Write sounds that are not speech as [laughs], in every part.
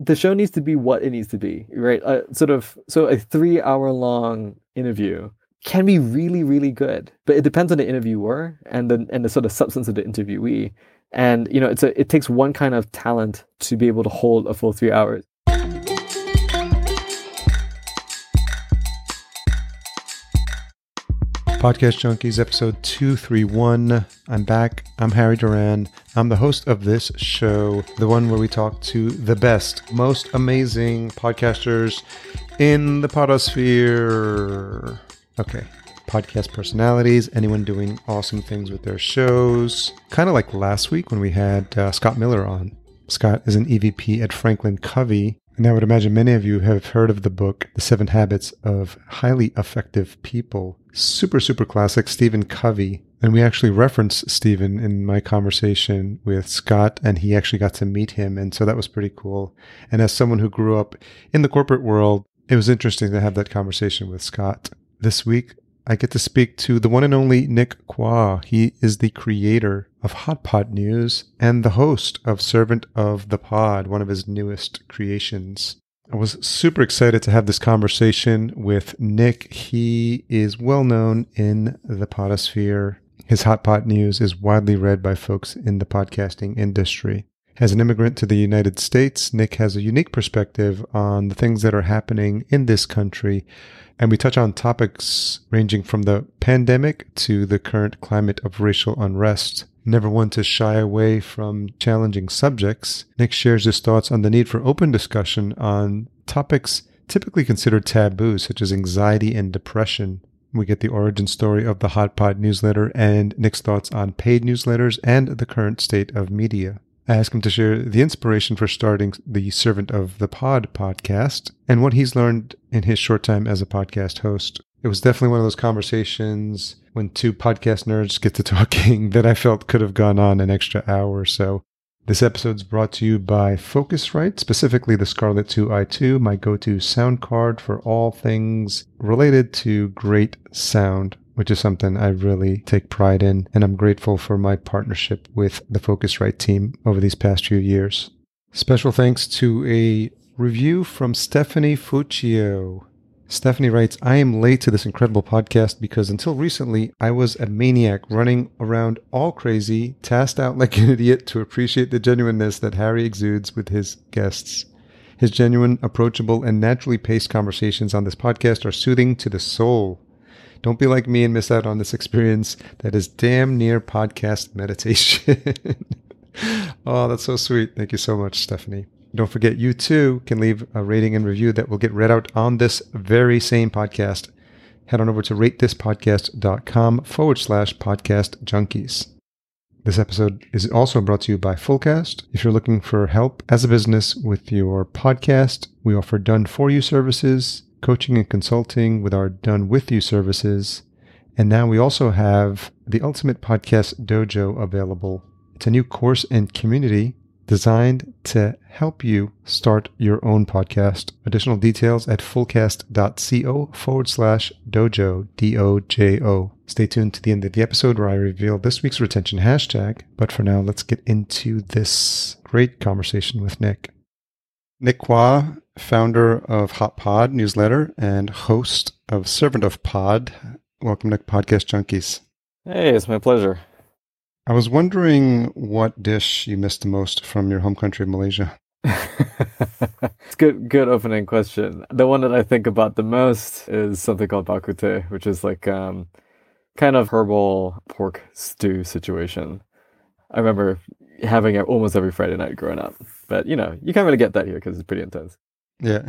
the show needs to be what it needs to be, right? Sort of, so a three hour long interview can be really, really good, but it depends on the interviewer and the and the sort of substance of the interviewee. And you know, it's a it takes one kind of talent to be able to hold a full three hours. Podcast Junkies, episode 231. I'm back. I'm Harry Duran. I'm the host of this show, the one where we talk to the best, most amazing podcasters in the podosphere. Okay. Podcast personalities, anyone doing awesome things with their shows. Kind of like last week when we had uh, Scott Miller on. Scott is an EVP at Franklin Covey, and I would imagine many of you have heard of the book, The Seven Habits of Highly Effective People. Super, super classic, Stephen Covey. And we actually referenced Stephen in my conversation with Scott, and he actually got to meet him. And so that was pretty cool. And as someone who grew up in the corporate world, it was interesting to have that conversation with Scott. This week, I get to speak to the one and only Nick Quah. He is the creator of Hot Pod News and the host of Servant of the Pod, one of his newest creations. I was super excited to have this conversation with Nick. He is well known in the podosphere. His Hot Pod News is widely read by folks in the podcasting industry. As an immigrant to the United States, Nick has a unique perspective on the things that are happening in this country and we touch on topics ranging from the pandemic to the current climate of racial unrest. Never one to shy away from challenging subjects, Nick shares his thoughts on the need for open discussion on topics typically considered taboo, such as anxiety and depression. We get the origin story of the Hot Pod newsletter and Nick's thoughts on paid newsletters and the current state of media. I ask him to share the inspiration for starting the Servant of the Pod podcast and what he's learned in his short time as a podcast host. It was definitely one of those conversations when two podcast nerds get to [laughs] talking that I felt could have gone on an extra hour or so. This episode is brought to you by Focusrite, specifically the Scarlett 2i2, my go to sound card for all things related to great sound which is something I really take pride in. And I'm grateful for my partnership with the Focusrite team over these past few years. Special thanks to a review from Stephanie Fuccio. Stephanie writes, I am late to this incredible podcast because until recently I was a maniac running around all crazy, tasked out like an idiot to appreciate the genuineness that Harry exudes with his guests. His genuine, approachable, and naturally paced conversations on this podcast are soothing to the soul. Don't be like me and miss out on this experience that is damn near podcast meditation. [laughs] oh, that's so sweet. Thank you so much, Stephanie. Don't forget, you too can leave a rating and review that will get read out on this very same podcast. Head on over to ratethispodcast.com forward slash podcast junkies. This episode is also brought to you by Fullcast. If you're looking for help as a business with your podcast, we offer done for you services coaching and consulting with our Done With You services. And now we also have the Ultimate Podcast Dojo available. It's a new course and community designed to help you start your own podcast. Additional details at fullcast.co forward slash dojo, D O J O. Stay tuned to the end of the episode where I reveal this week's retention hashtag. But for now, let's get into this great conversation with Nick. Nick Quah founder of Hot Pod newsletter and host of Servant of Pod. Welcome to Podcast Junkies. Hey, it's my pleasure. I was wondering what dish you missed the most from your home country, of Malaysia. [laughs] it's good good opening question. The one that I think about the most is something called bak kut teh, which is like um kind of herbal pork stew situation. I remember having it almost every Friday night growing up. But you know, you can't really get that here because it's pretty intense. Yeah.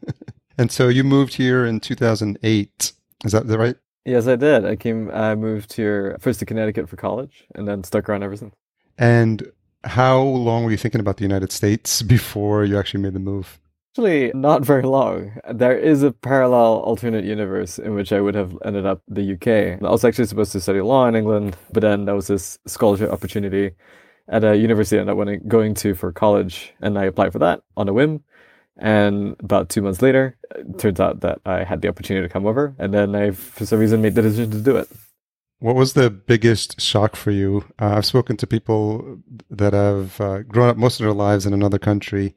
[laughs] and so you moved here in 2008. Is that the right? Yes, I did. I came, I moved here first to Connecticut for college and then stuck around ever since. And how long were you thinking about the United States [laughs] before you actually made the move? Actually, not very long. There is a parallel alternate universe in which I would have ended up the UK. I was actually supposed to study law in England, but then there was this scholarship opportunity at a university I ended up going to for college, and I applied for that on a whim. And about two months later, it turns out that I had the opportunity to come over, and then I, for some reason, made the decision to do it. What was the biggest shock for you? Uh, I've spoken to people that have uh, grown up most of their lives in another country,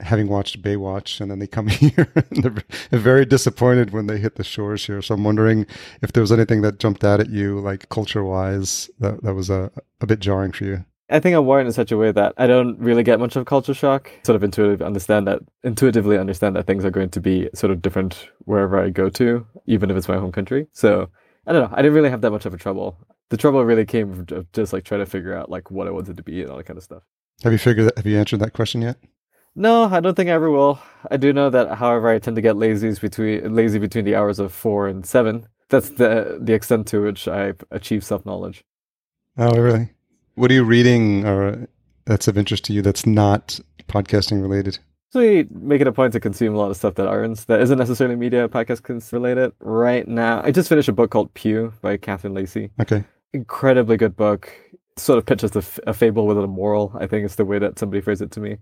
having watched Baywatch, and then they come [laughs] here and they're very disappointed when they hit the shores here. So I'm wondering if there was anything that jumped out at you, like culture wise, that, that was a, a bit jarring for you. I think I'm wired in such a way that I don't really get much of culture shock. Sort of intuitively understand that intuitively understand that things are going to be sort of different wherever I go to, even if it's my home country. So I don't know. I didn't really have that much of a trouble. The trouble really came from just like trying to figure out like what I wanted to be and all that kind of stuff. Have you figured that? Have you answered that question yet? No, I don't think I ever will. I do know that, however, I tend to get lazy between lazy between the hours of four and seven. That's the the extent to which I achieve self knowledge. Oh, really? What are you reading or that's of interest to you that's not podcasting related? Actually, make it a point to consume a lot of stuff that aren't that isn't necessarily media podcast related. Right now, I just finished a book called Pew by Catherine Lacey. Okay, incredibly good book. Sort of pitches f- a fable with a moral. I think is the way that somebody phrased it to me.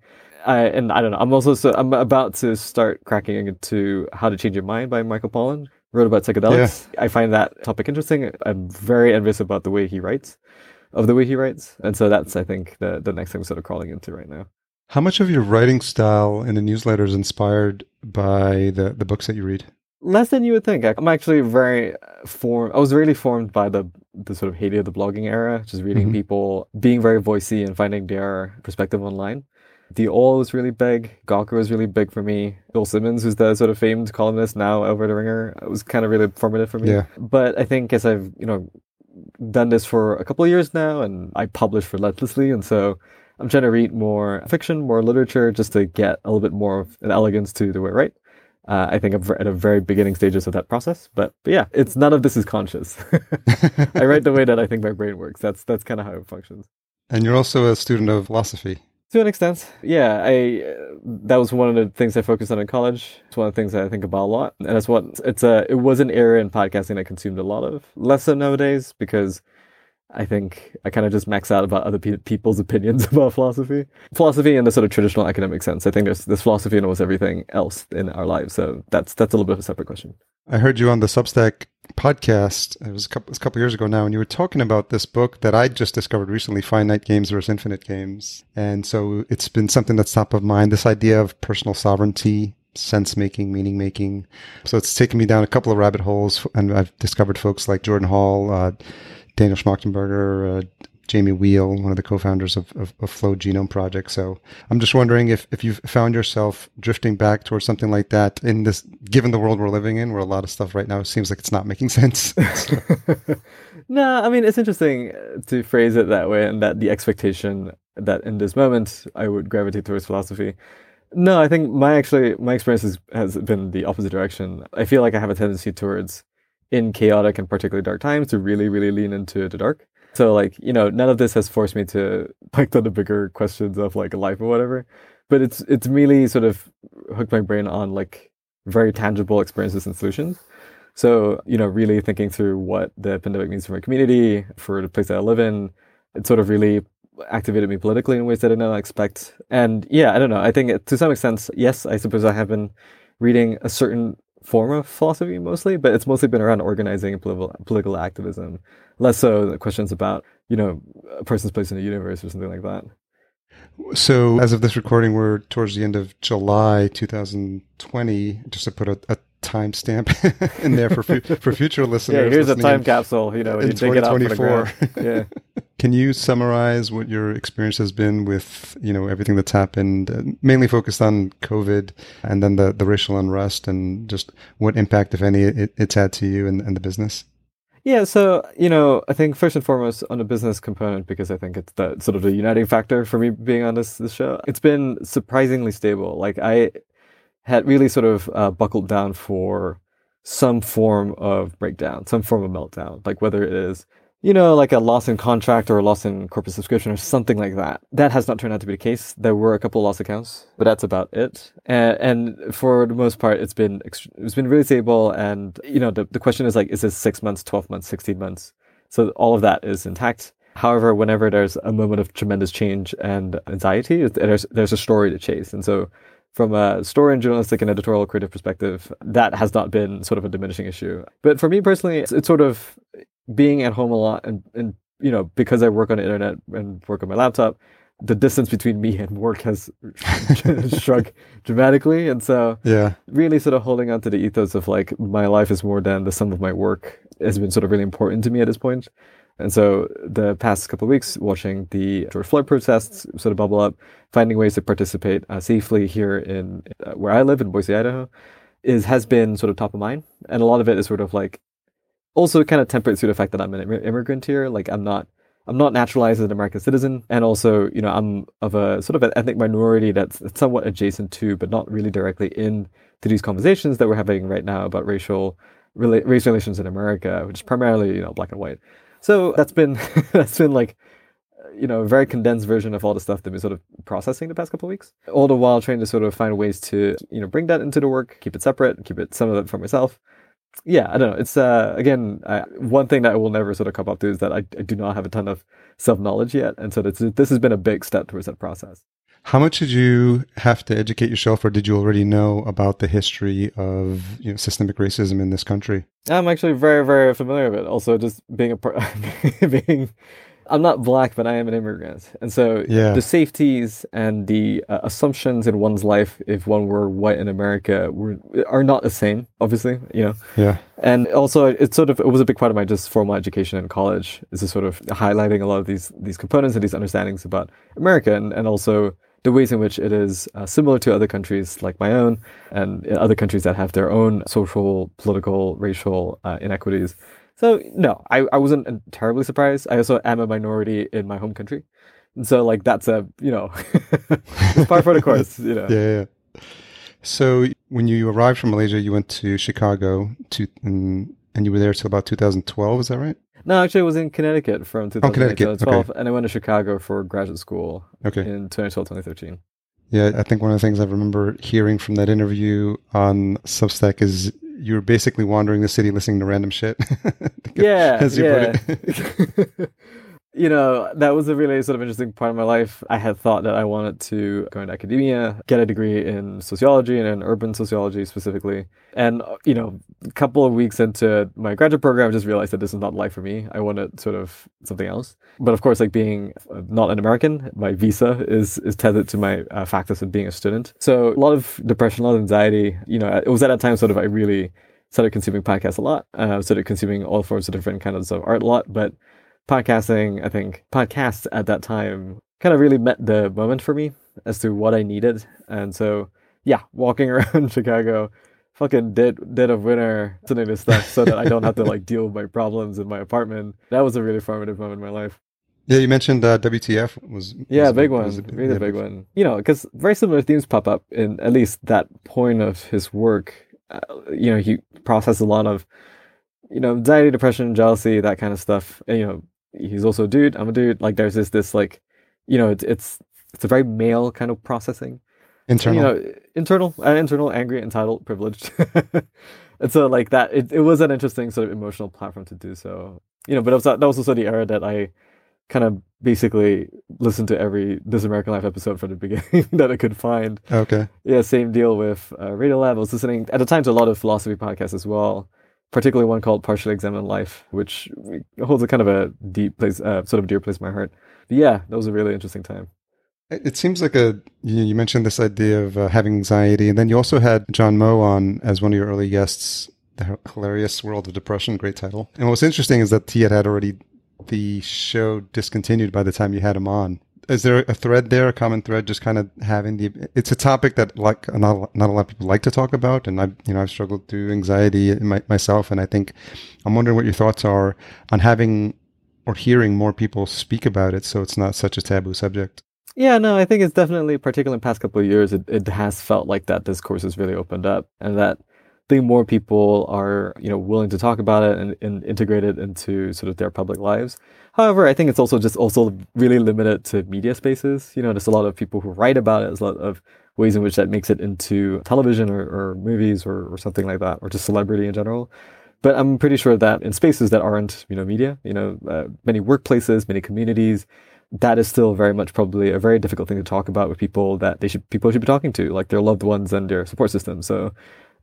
I, and I don't know. I'm also so I'm about to start cracking into How to Change Your Mind by Michael Pollan. Wrote about psychedelics. Yeah. I find that topic interesting. I'm very envious about the way he writes of the way he writes. And so that's, I think, the, the next thing I'm sort of crawling into right now. How much of your writing style in the newsletter is inspired by the, the books that you read? Less than you would think. I'm actually very formed. I was really formed by the the sort of heyday of the blogging era, just reading mm-hmm. people, being very voicey and finding their perspective online. The Awl was really big. Gawker was really big for me. Bill Simmons, who's the sort of famed columnist now over the Ringer, was kind of really formative for me. Yeah. But I think as I've you know done this for a couple of years now, and I publish relentlessly, and so I'm trying to read more fiction, more literature, just to get a little bit more of an elegance to the way I write. Uh, I think I'm at a very beginning stages of that process, but, but yeah, it's none of this is conscious. [laughs] I write the way that I think my brain works. That's that's kind of how it functions. And you're also a student of philosophy. To an extent, yeah. I uh, that was one of the things I focused on in college. It's one of the things that I think about a lot, and it's what it's a. It was an area in podcasting I consumed a lot of. Less so nowadays because I think I kind of just max out about other pe- people's opinions [laughs] about philosophy. Philosophy in the sort of traditional academic sense. I think there's there's philosophy in almost everything else in our lives. So that's that's a little bit of a separate question. I heard you on the Substack podcast. It was a couple, a couple years ago now, and you were talking about this book that I just discovered recently, Finite Games versus Infinite Games. And so it's been something that's top of mind. This idea of personal sovereignty, sense making, meaning making. So it's taken me down a couple of rabbit holes, and I've discovered folks like Jordan Hall, uh, Daniel Schmachtenberger, uh, Jamie Wheal, one of the co-founders of, of, of, Flow Genome Project. So I'm just wondering if, if you've found yourself drifting back towards something like that in this, given the world we're living in, where a lot of stuff right now seems like it's not making [laughs] sense. [laughs] no, I mean, it's interesting to phrase it that way and that the expectation that in this moment I would gravitate towards philosophy. No, I think my actually, my experience has been the opposite direction. I feel like I have a tendency towards in chaotic and particularly dark times to really, really lean into the dark. So like, you know, none of this has forced me to [laughs] like on the bigger questions of like life or whatever. But it's it's really sort of hooked my brain on like very tangible experiences and solutions. So, you know, really thinking through what the pandemic means for my community, for the place that I live in, it sort of really activated me politically in ways that I did not expect. And yeah, I don't know. I think to some extent, yes, I suppose I have been reading a certain form of philosophy mostly, but it's mostly been around organizing and political, political activism, less so the questions about, you know, a person's place in the universe or something like that. So, as of this recording, we're towards the end of July 2020. Just to put a, a timestamp [laughs] in there for fu- for future [laughs] listeners. Yeah, here's a time capsule. You know, in you dig it out [laughs] Yeah. Can you summarize what your experience has been with you know everything that's happened, uh, mainly focused on COVID and then the the racial unrest and just what impact, if any, it, it's had to you and, and the business? Yeah, so you know, I think first and foremost on a business component because I think it's the sort of the uniting factor for me being on this this show. It's been surprisingly stable. Like I had really sort of uh, buckled down for some form of breakdown, some form of meltdown, like whether it is you know, like a loss in contract or a loss in corporate subscription or something like that. That has not turned out to be the case. There were a couple of lost accounts, but that's about it. And, and for the most part, it's been it's been really stable. And you know, the the question is like, is this six months, twelve months, sixteen months? So all of that is intact. However, whenever there's a moment of tremendous change and anxiety, there's there's a story to chase, and so from a story and journalistic and editorial creative perspective, that has not been sort of a diminishing issue. But for me personally, it's, it's sort of being at home a lot and, and you know because I work on the internet and work on my laptop, the distance between me and work has [laughs] shrunk dramatically. And so, yeah, really sort of holding on to the ethos of like my life is more than the sum of my work has been sort of really important to me at this point. And so, the past couple of weeks, watching the George Floyd protests sort of bubble up, finding ways to participate uh, safely here in uh, where I live in Boise, Idaho, is has been sort of top of mind. And a lot of it is sort of like also kind of tempered through the fact that I'm an immigrant here. Like I'm not I'm not naturalized as an American citizen, and also, you know, I'm of a sort of an ethnic minority that's, somewhat adjacent to, but not really directly in to these conversations that we're having right now about racial rela- race relations in America, which is primarily, you know, black and white. So that's been [laughs] that's been like, you know, a very condensed version of all the stuff that we're sort of processing the past couple of weeks. All the while trying to sort of find ways to, you know, bring that into the work, keep it separate, keep it some of it for myself, yeah, I don't know. It's uh, again I, one thing that I will never sort of come up to is that I, I do not have a ton of self knowledge yet, and so this this has been a big step towards that process. How much did you have to educate yourself, or did you already know about the history of you know, systemic racism in this country? I'm actually very, very familiar with it. Also, just being a part, [laughs] being I'm not black, but I am an immigrant, and so yeah. the safeties and the uh, assumptions in one's life, if one were white in America, were, are not the same. Obviously, you know. Yeah. And also, it's sort of it was a big part of my just formal education in college. Is just sort of highlighting a lot of these these components and these understandings about America, and, and also the ways in which it is uh, similar to other countries like my own and other countries that have their own social, political, racial uh, inequities. So no, I, I wasn't terribly surprised. I also am a minority in my home country. And so like that's a you know [laughs] it's par for the course, you know. [laughs] Yeah, yeah. So when you arrived from Malaysia, you went to Chicago to and, and you were there till about 2012. Is that right? No, actually, I was in Connecticut from 2008 to 2012, okay. and I went to Chicago for graduate school. Okay. In 2012, 2013. Yeah, I think one of the things I remember hearing from that interview on Substack is you were basically wandering the city listening to random shit. [laughs] yeah, yeah. [laughs] you know, that was a really sort of interesting part of my life. I had thought that I wanted to go into academia, get a degree in sociology and in urban sociology specifically. And, you know, a couple of weeks into my graduate program, I just realized that this is not life for me. I wanted sort of something else. But of course, like being not an American, my visa is, is tethered to my uh, factors of being a student. So a lot of depression, a lot of anxiety, you know, it was at that time sort of I really started consuming podcasts a lot, uh, started consuming all forms of different kinds of art a lot, but podcasting, I think podcasts at that time kind of really met the moment for me as to what I needed. And so, yeah, walking [laughs] around Chicago, fucking dead, dead of winter, listening to stuff so that I don't have to like deal with my problems in my apartment. That was a really formative moment in my life. Yeah, you mentioned uh, WTF was yeah, was, big one, was, really yeah, big one. You know, because very similar themes pop up in at least that point of his work. Uh, you know, he processed a lot of, you know, anxiety, depression, jealousy, that kind of stuff. And, you know, he's also a dude. I'm a dude. Like there's this this like, you know, it's it's it's a very male kind of processing. Internal, you know, internal, uh, internal, angry, entitled, privileged. [laughs] and so like that, it, it was an interesting sort of emotional platform to do so. You know, but was, that was also the era that I kind of basically listened to every This American Life episode from the beginning [laughs] that I could find. Okay. Yeah, same deal with uh, Radiolab. I was listening at the time to a lot of philosophy podcasts as well particularly one called Partially Examined Life, which holds a kind of a deep place, uh, sort of dear place in my heart. But yeah, that was a really interesting time. It seems like a you mentioned this idea of uh, having anxiety, and then you also had John Moe on as one of your early guests. The hilarious world of depression, great title. And what's interesting is that he had had already the show discontinued by the time you had him on is there a thread there, a common thread, just kind of having the? It's a topic that like not not a lot of people like to talk about, and I you know I've struggled through anxiety my, myself, and I think I'm wondering what your thoughts are on having or hearing more people speak about it, so it's not such a taboo subject. Yeah, no, I think it's definitely, particularly in the past couple of years, it, it has felt like that discourse has really opened up, and that think more people are you know willing to talk about it and, and integrate it into sort of their public lives. However, I think it's also just also really limited to media spaces. You know, there's a lot of people who write about it. There's a lot of ways in which that makes it into television or, or movies or, or something like that, or just celebrity in general. But I'm pretty sure that in spaces that aren't, you know, media, you know, uh, many workplaces, many communities, that is still very much probably a very difficult thing to talk about with people that they should people should be talking to, like their loved ones and their support system. So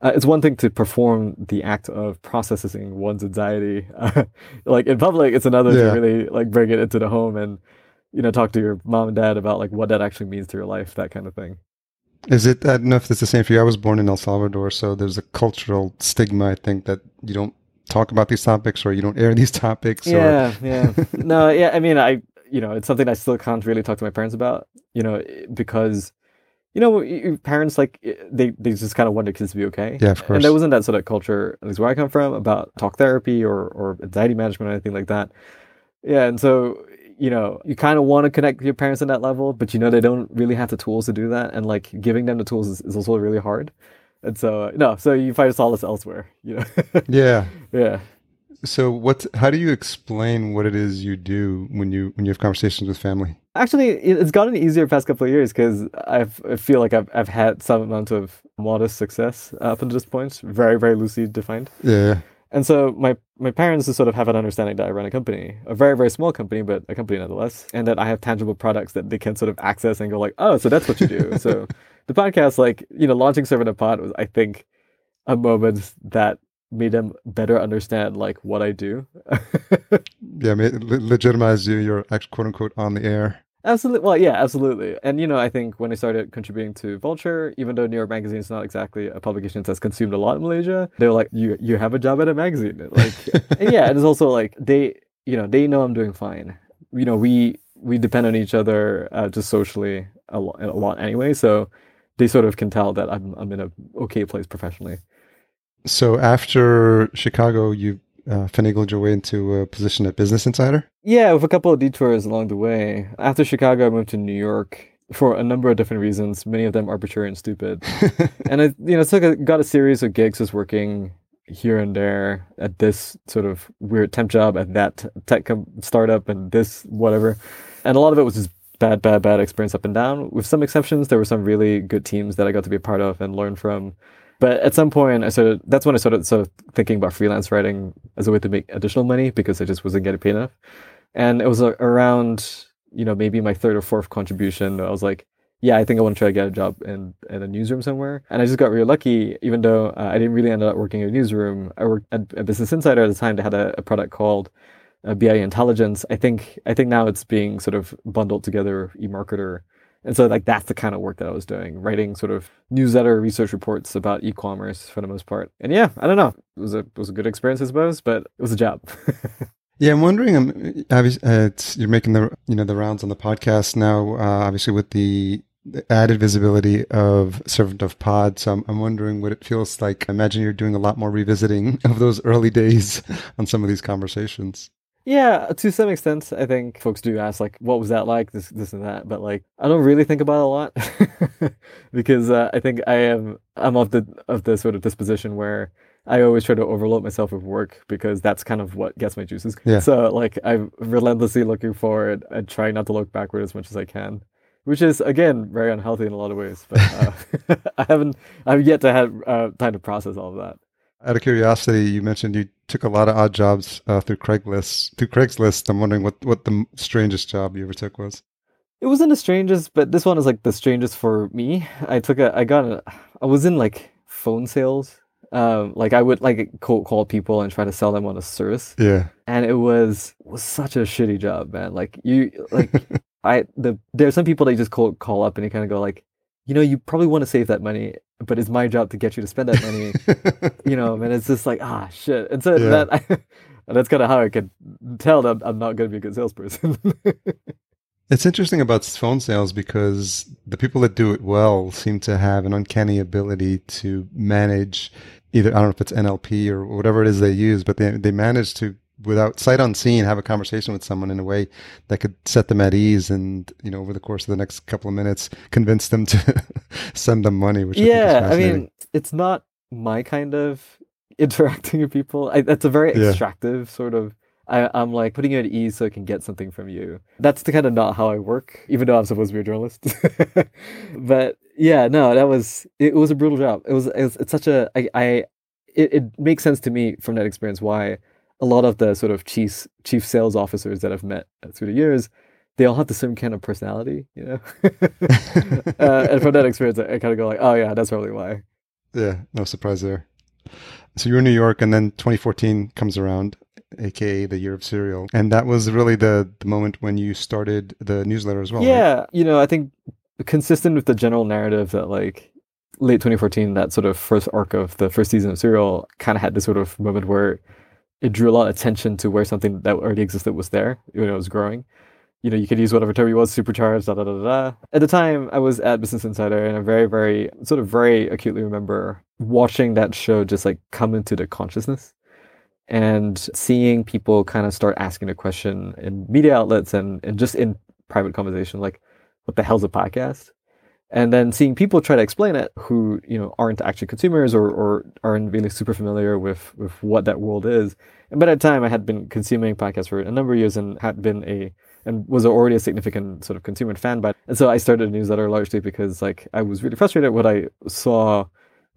uh, it's one thing to perform the act of processing one's anxiety, uh, [laughs] like in public. It's another yeah. to really like bring it into the home and you know, talk to your mom and dad about like what that actually means to your life, that kind of thing. Is it? I don't know if it's the same for you. I was born in El Salvador, so there's a cultural stigma. I think that you don't talk about these topics or you don't air [laughs] these topics. Yeah, or... yeah. [laughs] No, yeah. I mean, I you know, it's something I still can't really talk to my parents about. You know, because you know, your parents like they they just kind of want their kids to be okay. Yeah, of course. And there wasn't that sort of culture, at least where I come from, about talk therapy or or anxiety management or anything like that. Yeah, and so you know, you kind of want to connect with your parents on that level, but you know they don't really have the tools to do that, and like giving them the tools is, is also really hard. And so no, so you find solace elsewhere. You know. yeah. [laughs] Yeah. So what? How do you explain what it is you do when you when you have conversations with family? Actually, it's gotten easier past couple of years because I feel like I've I've had some amount of modest success up until this point, very very loosely defined. Yeah. And so my my parents just sort of have an understanding that I run a company, a very very small company, but a company nonetheless, and that I have tangible products that they can sort of access and go like, oh, so that's what you do. [laughs] so the podcast, like you know, launching Servant of Pod was, I think, a moment that made them better understand like what I do. [laughs] yeah, legitimize you. You're actually quote unquote on the air. Absolutely. Well, yeah, absolutely. And you know, I think when I started contributing to Vulture, even though New York Magazine is not exactly a publication that's consumed a lot in Malaysia, they were like, "You you have a job at a magazine." Like, [laughs] and yeah, and it's also like they, you know, they know I'm doing fine. You know, we we depend on each other uh, just socially a lot, a lot anyway, so they sort of can tell that I'm I'm in a okay place professionally. So after Chicago, you uh, finagled your way into a position at Business Insider? Yeah, with a couple of detours along the way. After Chicago, I moved to New York for a number of different reasons. Many of them arbitrary and stupid. [laughs] and I, you know, took a, got a series of gigs, was working here and there at this sort of weird temp job at that tech com- startup and this whatever. And a lot of it was just bad, bad, bad experience up and down. With some exceptions, there were some really good teams that I got to be a part of and learn from. But at some point, I started. That's when I started sort of thinking about freelance writing as a way to make additional money because I just wasn't getting paid enough. And it was around, you know, maybe my third or fourth contribution. I was like, yeah, I think I want to try to get a job in, in a newsroom somewhere. And I just got really lucky, even though uh, I didn't really end up working in a newsroom. I worked at, at Business Insider at the time. They had a, a product called uh, BI Intelligence. I think I think now it's being sort of bundled together eMarketer and so like that's the kind of work that I was doing, writing sort of newsletter research reports about e-commerce for the most part. And yeah, I don't know, it was a it was a good experience, I suppose, but it was a job. [laughs] yeah, I'm wondering. Um, uh, you're making the you know the rounds on the podcast now. Uh, obviously, with the added visibility of Servant of Pod. So I'm, I'm, wondering what it feels like. I imagine you're doing a lot more revisiting [laughs] of those early days [laughs] on some of these conversations. Yeah, to some extent, I think folks do ask like, "What was that like?" This, this, and that. But like, I don't really think about it a lot [laughs] because uh, I think I am I'm of the of the sort of disposition where I always try to overload myself with work because that's kind of what gets my juices. Yeah. So like, I'm relentlessly looking forward and trying not to look backward as much as I can, which is again very unhealthy in a lot of ways. But uh, [laughs] I haven't I've yet to have uh, time to process all of that. Out of curiosity, you mentioned you took a lot of odd jobs uh, through Craigslist. Through Craigslist, I'm wondering what what the strangest job you ever took was. It wasn't the strangest, but this one is like the strangest for me. I took a, I got a, I was in like phone sales. Um, like I would like cold call people and try to sell them on a service. Yeah. And it was was such a shitty job, man. Like you, like [laughs] I the there are some people that you just call call up and you kind of go like, you know, you probably want to save that money, but it's my job to get you to spend that money. you know, and it's just like, ah, shit. And so yeah. that, I, [laughs] and that's kind of how I can tell that I'm not going to be a good salesperson. [laughs] it's interesting about phone sales because the people that do it well seem to have an uncanny ability to manage either, I don't know if it's NLP or whatever it is they use, but they, they manage to without sight unseen have a conversation with someone in a way that could set them at ease and you know over the course of the next couple of minutes convince them to [laughs] send them money which yeah I, I, mean it's not my kind of [laughs] interacting with people I, that's a very yeah. extractive sort of I, am like putting you at ease so I can get something from you. That's the kind of not how I work, even though I'm supposed to be a journalist. [laughs] but yeah, no, that was it was a brutal job. It was, it was it's such a I, I it, it makes sense to me from that experience why a lot of the sort of chief chief sales officers that I've met through the years, they all have the same kind of personality, you know. [laughs] uh, and from that experience, I, I kind of go like, oh yeah, that's probably why. Yeah, no surprise there. So you're in New York, and then 2014 comes around, aka the year of Serial, and that was really the the moment when you started the newsletter as well. yeah, right? you know, I think consistent with the general narrative that like late 2014, that sort of first arc of the first season of Serial kind of had this sort of moment where it drew a lot of attention to where something that already existed was there, when it was growing. You know, you could use whatever term you was, supercharged, da da da da. At the time, I was at Business Insider, and I very, very, sort of very acutely remember watching that show just like come into the consciousness and seeing people kind of start asking the question in media outlets and, and just in private conversation, like, what the hell's a podcast? And then seeing people try to explain it who, you know, aren't actually consumers or, or aren't really super familiar with, with what that world is. And by that time, I had been consuming podcasts for a number of years and had been a, and was already a significant sort of consumer fan. But, and so I started a newsletter largely because like I was really frustrated what I saw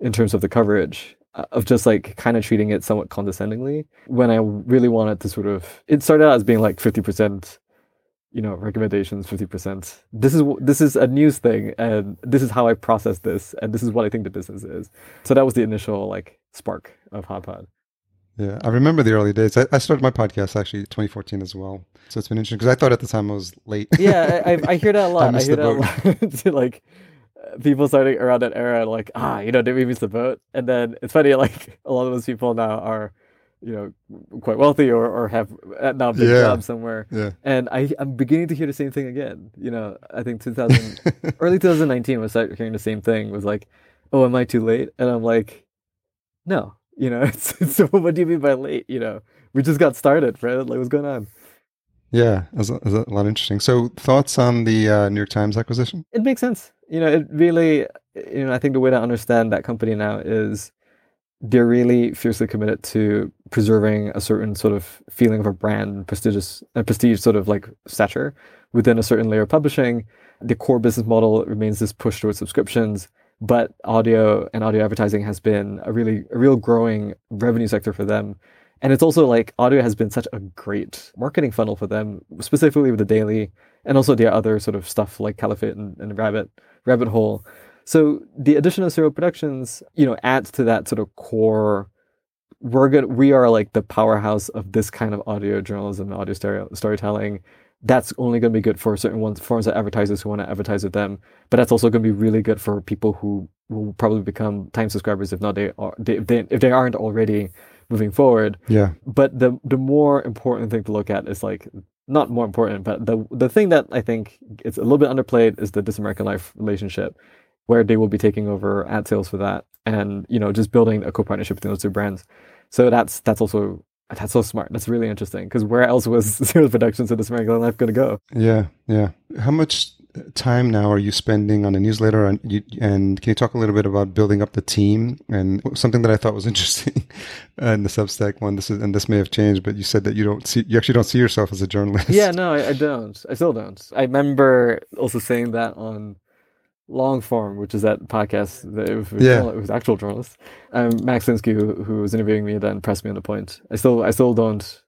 in terms of the coverage uh, of just like kind of treating it somewhat condescendingly when I really wanted to sort of, it started out as being like 50% you know recommendations 50% this is this is a news thing and this is how i process this and this is what i think the business is. So that was the initial like spark of hot pod. Yeah, I remember the early days. I, I started my podcast actually 2014 as well. So it's been interesting because I thought at the time I was late. yeah I, I, I hear that a [laughs] lot. I, missed hear the that a lot. [laughs] Like uh, people starting around that era like ah you know did we miss the boat? And then it's funny like a lot of those people now are you know quite wealthy or, or have uh, now big Yeah. jobs somewhere Yeah. and I, I'm beginning to hear the same thing again. You know, I think 2000, [laughs] early 2019 was start hearing the same thing. Was like, oh, am I too late? And I'm like, no. You know, [laughs] it's, it's, so what do you mean by late? You know, we just got started, Fred. Like, what's going on? Yeah, that's a, a lot interesting. So thoughts on the uh, New York Times acquisition? It makes sense. You know, it really, you know, I think the way to understand that company now is they're really fiercely committed to preserving a certain sort of feeling of a brand, prestigious, a prestige sort of like stature within a certain layer of publishing. The core business model remains this push towards subscriptions, but audio and audio advertising has been a really, a real growing revenue sector for them. And it's also like audio has been such a great marketing funnel for them, specifically with the daily and also the other sort of stuff like Caliphate and, and Rabbit, Rabbit Hole. So the addition of Serial Productions, you know, adds to that sort of core. We're good. We are like the powerhouse of this kind of audio journalism, and audio stereo, storytelling. That's only going to be good for certain ones, forms of advertisers who want to advertise with them. But that's also going to be really good for people who will probably become time subscribers if not they are they, if they if they aren't already moving forward Yeah, but the the more important thing to look at is like not more important, but the the thing that I think it's a little bit underplayed is the This American Life relationship, where they will be taking over ad sales for that, and you know just building a co-partnership between those two brands. So that's that's also that's so smart. That's really interesting because where else was [laughs] Serial Productions and This American Life going to go? yeah, yeah. How much time now are you spending on a newsletter? And, you, and can you talk a little bit about building up the team? And something that I thought was [laughs] interesting uh, in the Substack one. This is and this may have changed, but you said that you don't see you actually don't see yourself as a journalist. Yeah, no, I, I don't. I still don't. I remember also saying that on long form, which is that podcast that it was, Yeah. it was actual journalists. Um, Max Linsky, who, who was interviewing me, then pressed me on the point. I still, I still don't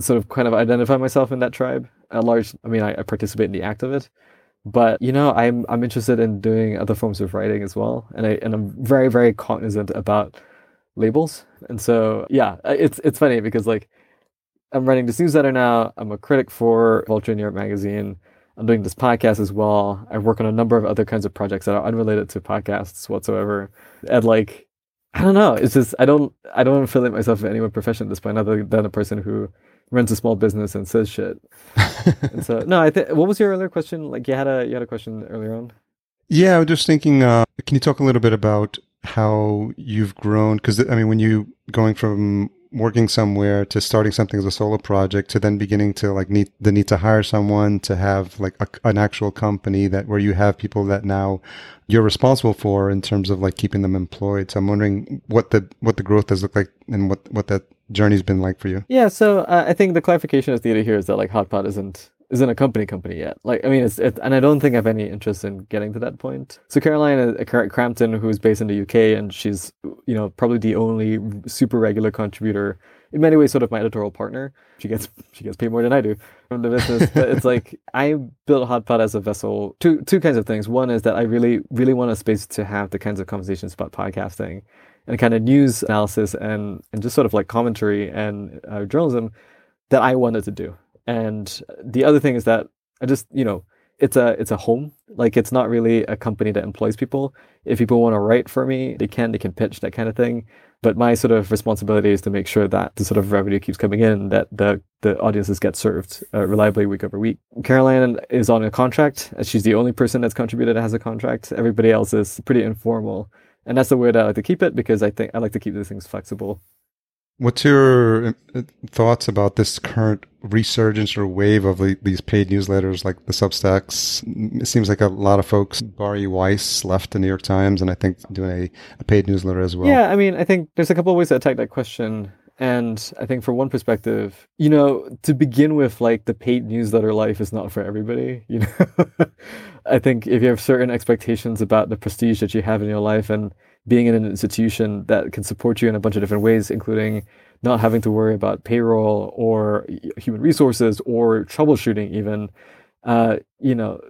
sort of kind of identify myself in that tribe. At large, I mean, I, I participate in the act of it, but you know, I'm I'm interested in doing other forms of writing as well, and I and I'm very very cognizant about labels, and so yeah, it's it's funny because like I'm writing this newsletter now. I'm a critic for Vulture New York Magazine. I'm doing this podcast as well. I work on a number of other kinds of projects that are unrelated to podcasts whatsoever. And like, I don't know. It's just I don't I don't affiliate myself with any one profession at this point, other than a person who runs a small business and says shit. [laughs] and so no, I think what was your earlier question? Like you had a you had a question earlier on. Yeah, I was just thinking. Uh, can you talk a little bit about how you've grown? Because I mean, when you going from working somewhere to starting something as a solo project to then beginning to like need the need to hire someone to have like a, an actual company that where you have people that now you're responsible for in terms of like keeping them employed. So I'm wondering what the what the growth has looked like and what what that journey's been like for you. Yeah, so uh, I think the clarification is needed here is that like Hotpot isn't isn't a company company yet. Like I mean, it's it, and I don't think I have any interest in getting to that point. So Caroline uh, Crampton, who's based in the UK, and she's you know probably the only super regular contributor. In many ways, sort of my editorial partner. She gets [laughs] she gets paid more than I do from the business. but it's like [laughs] I built Hot Pod as a vessel. Two two kinds of things. One is that I really really want a space to have the kinds of conversations about podcasting and kind of news analysis and and just sort of like commentary and uh, journalism that I wanted to do. And the other thing is that I just you know it's a it's a home. Like it's not really a company that employs people. If people want to write for me, they can. They can pitch that kind of thing. But my sort of responsibility is to make sure that the sort of revenue keeps coming in, that the the audiences get served uh, reliably week over week. Caroline is on a contract. She's the only person that's contributed that has a contract. Everybody else is pretty informal, and that's the way that I like to keep it because I think I like to keep these things flexible. What's your uh, thoughts about this current resurgence or wave of these paid newsletters like the Substacks? It seems like a lot of folks, Bari Weiss left the New York Times and I think doing a, a paid newsletter as well. Yeah, I mean, I think there's a couple of ways to attack that question. And I think for one perspective, you know, to begin with, like the paid newsletter life is not for everybody. [laughs] You know, I think if you have certain expectations about the prestige that you have in your life and being in an institution that can support you in a bunch of different ways, including not having to worry about payroll or human resources or troubleshooting even. Uh, you know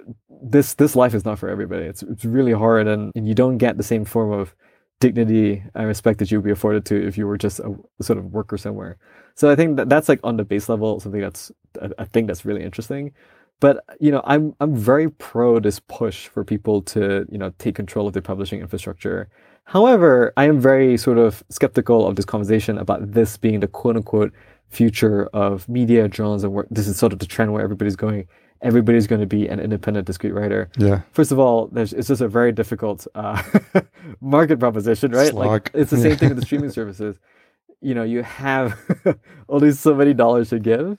this this life is not for everybody. It's, it's really hard and, and you don't get the same form of dignity and respect that you would be afforded to if you were just a sort of worker somewhere. So i think that that's like on the base level something that's a, a thing that's really interesting. But you know i'm i'm very pro this push for people to you know take control of their publishing infrastructure However, I am very sort of skeptical of this conversation about this being the quote unquote future of media, journalism. Where this is sort of the trend where everybody's going. Everybody's going to be an independent, discrete writer. Yeah. First of all, there's, it's just a very difficult uh, [laughs] market proposition, right? Slog. Like it's the same thing with the streaming [laughs] services. You know, you have [laughs] only so many dollars to give,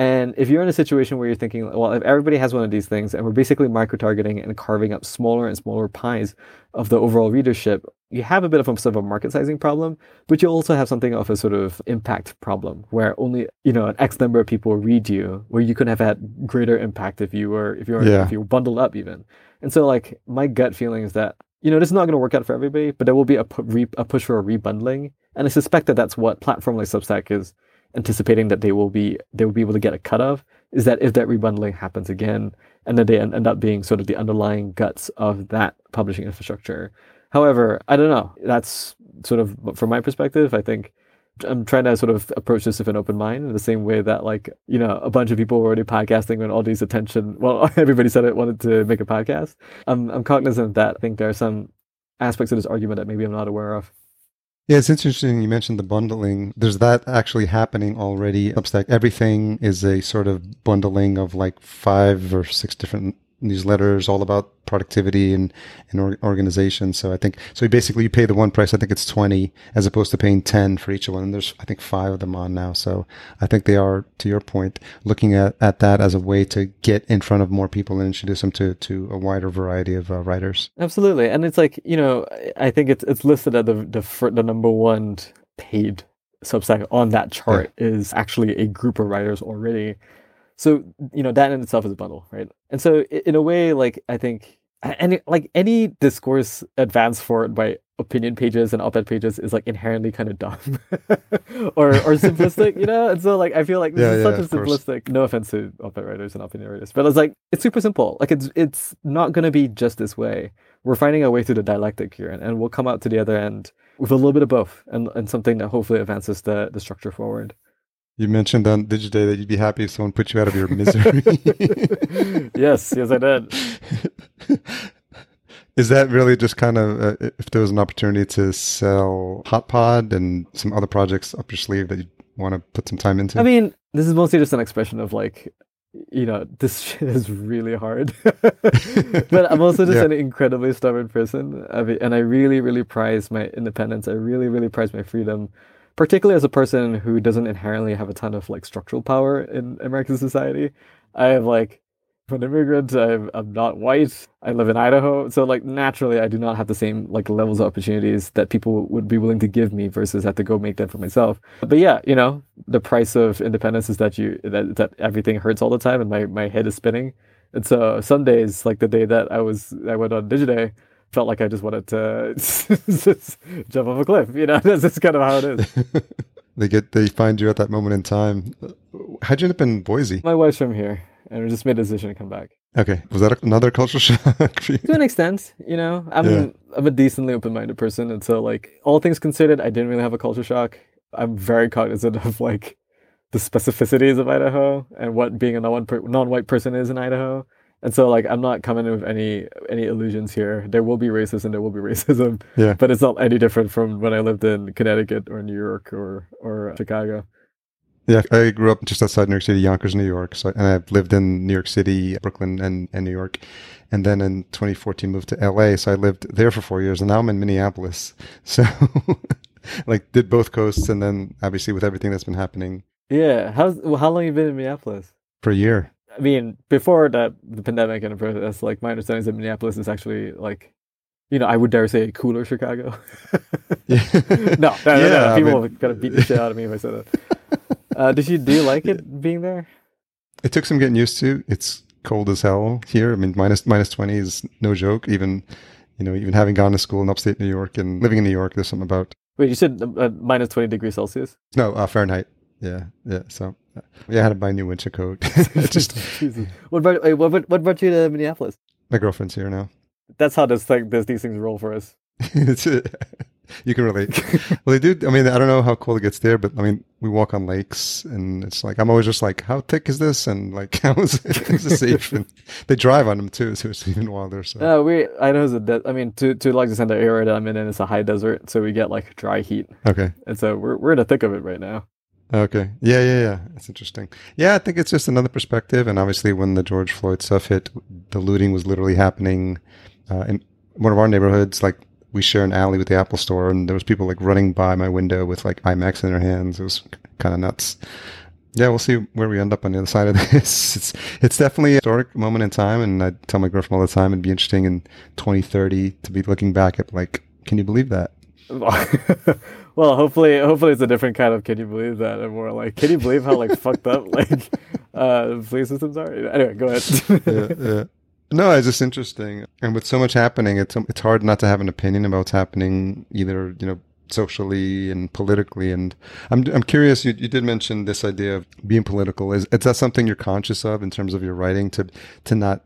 and if you're in a situation where you're thinking, well, if everybody has one of these things and we're basically micro targeting and carving up smaller and smaller pies of the overall readership, you have a bit of a sort of a market sizing problem, but you also have something of a sort of impact problem where only, you know, an X number of people read you, where you could have had greater impact if you were if you were yeah. if you were bundled up even. And so like my gut feeling is that you know, this is not going to work out for everybody, but there will be a, pu- a push for a rebundling. And I suspect that that's what platform like Substack is anticipating that they will be they will be able to get a cut of is that if that rebundling happens again and then they end up being sort of the underlying guts of that publishing infrastructure. However, I don't know. That's sort of from my perspective, I think I'm trying to sort of approach this with an open mind in the same way that like, you know, a bunch of people were already podcasting when all these attention well, [laughs] everybody said it wanted to make a podcast. I'm I'm cognizant of that I think there are some aspects of this argument that maybe I'm not aware of. Yeah, it's interesting you mentioned the bundling. There's that actually happening already. Substack, everything is a sort of bundling of like five or six different newsletters all about productivity and, and or, organization. So I think, so basically you pay the one price. I think it's 20 as opposed to paying 10 for each one. And there's, I think five of them on now. So I think they are, to your point, looking at, at that as a way to get in front of more people and introduce them to, to a wider variety of uh, writers. Absolutely. And it's like, you know, I think it's, it's listed at the, the, the number one paid Substack on that chart yeah. is actually a group of writers already so you know that in itself is a bundle right? And so in a way like i think any like any discourse advanced forward by opinion pages and op-ed pages is like inherently kind of dumb [laughs] or or simplistic you know? And so like i feel like this yeah, is yeah, such a simplistic course. no offense to op-ed writers and opinion writers but it's like it's super simple. Like it's it's not going to be just this way. We're finding our way through the dialectic here and, and we'll come out to the other end with a little bit of both and, and something that hopefully advances the the structure forward you mentioned on Digiday that you'd be happy if someone put you out of your misery. [laughs] yes, yes, I did. Is that really just kind of uh, if there was an opportunity to sell HotPod and some other projects up your sleeve that you want to put some time into? I mean, this is mostly just an expression of like, you know, this [laughs] shit is really hard. [laughs] but I'm also just yeah. an incredibly stubborn person, I mean, and I really, really prize my independence. I really, really prize my freedom particularly as a person who doesn't inherently have a ton of like structural power in American society. I have like an immigrant. I'm, I'm not white. I live in Idaho, so like naturally, I do not have the same like levels of opportunities that people would be willing to give me versus have to go make them for myself. But yeah, you know, the price of independence is that you that that everything hurts all the time, and my my head is spinning. And so some days, like the day that I was I went on Digiday, felt like I just wanted to just [laughs] jump off a cliff. You know, [laughs] that's just kind of how it is. [laughs] they get they find you at that moment in time. How'd you end up in Boise? My wife's from here, and we just made a decision to come back. Okay, was that another culture shock for you? To an extent, you know, I'm Yeah. I'm a decently open-minded person, and so like all things considered, I didn't really have a culture shock. I'm very cognizant of like the specificities of Idaho and what being a non non-white person is in Idaho. And so like I'm not coming in with any any illusions here. There will be racism, there will be [laughs] racism, Yeah. but it's not any different from when I lived in Connecticut or New York or or Chicago. Yeah, I grew up just outside New York City, Yonkers, New York. So, and I've lived in New York City, Brooklyn, and, and New York. And then in 2014 moved to LA. So I lived there for four years, and now I'm in Minneapolis. [laughs] So, like, did both coasts, and then obviously with everything that's been happening Yeah, how's well, how long have you been in Minneapolis? for a year. I mean, before that, the pandemic and that's like my understanding is that Minneapolis is actually like, you know, I would dare say cooler Chicago. Yeah. [laughs] no, no, no, no, Yeah, I people mean- are gonna beat the shit out of me if I said that. [laughs] Uh, did you do you like it being there? It took some getting used to. It's cold as hell here. I mean, minus minus twenty is no joke. Even you know, even having gone to school in upstate New York and living in New York, there's something about Wait, you said uh, minus twenty degrees Celsius. no uh, Fahrenheit. Yeah, yeah. So yeah, I had to buy a new winter coat. [laughs] [laughs] Just What about what, what what brought you to Minneapolis? my girlfriend's here now. That's how this like this, these things roll for us. [laughs] it's uh, you can relate. well, they do. I mean, I don't know how cold it gets there, but I mean, we walk on lakes, and it's like I'm always just like, how thick is this? And like, how is it, is it safe? And they drive on them too, so it's even wilder. So Uh, we Idaho's a de- I mean, to to like the center area that I'm in, and it's a high desert, so we get like dry heat, okay. and so we're we're in the thick of it right now. Okay. Yeah, yeah, yeah. That's interesting. Yeah, I think it's just another perspective. And obviously, when the George Floyd stuff hit, the looting was literally happening uh, in one of our neighborhoods. Like, we share an alley with the Apple store, and there was people like running by my window with like iMacs in their hands. It was kind of nuts. Yeah, we'll see where we end up on the other side of [laughs] this. It's it's definitely a historic moment in time, and I tell my girlfriend all the time it'd be interesting in 2030 to be looking back at like, can you believe that? [laughs] well, hopefully, hopefully it's a different kind of. Can you believe that? And more like, can you believe how like fucked up [laughs] like uh, police systems are? Anyway, go ahead. yeah, yeah. No, it's just interesting, and with so much happening, it's it's hard not to have an opinion about what's happening, either you know socially and politically. And I'm I'm curious. You, you did mention this idea of being political. Is is that something you're conscious of in terms of your writing to to not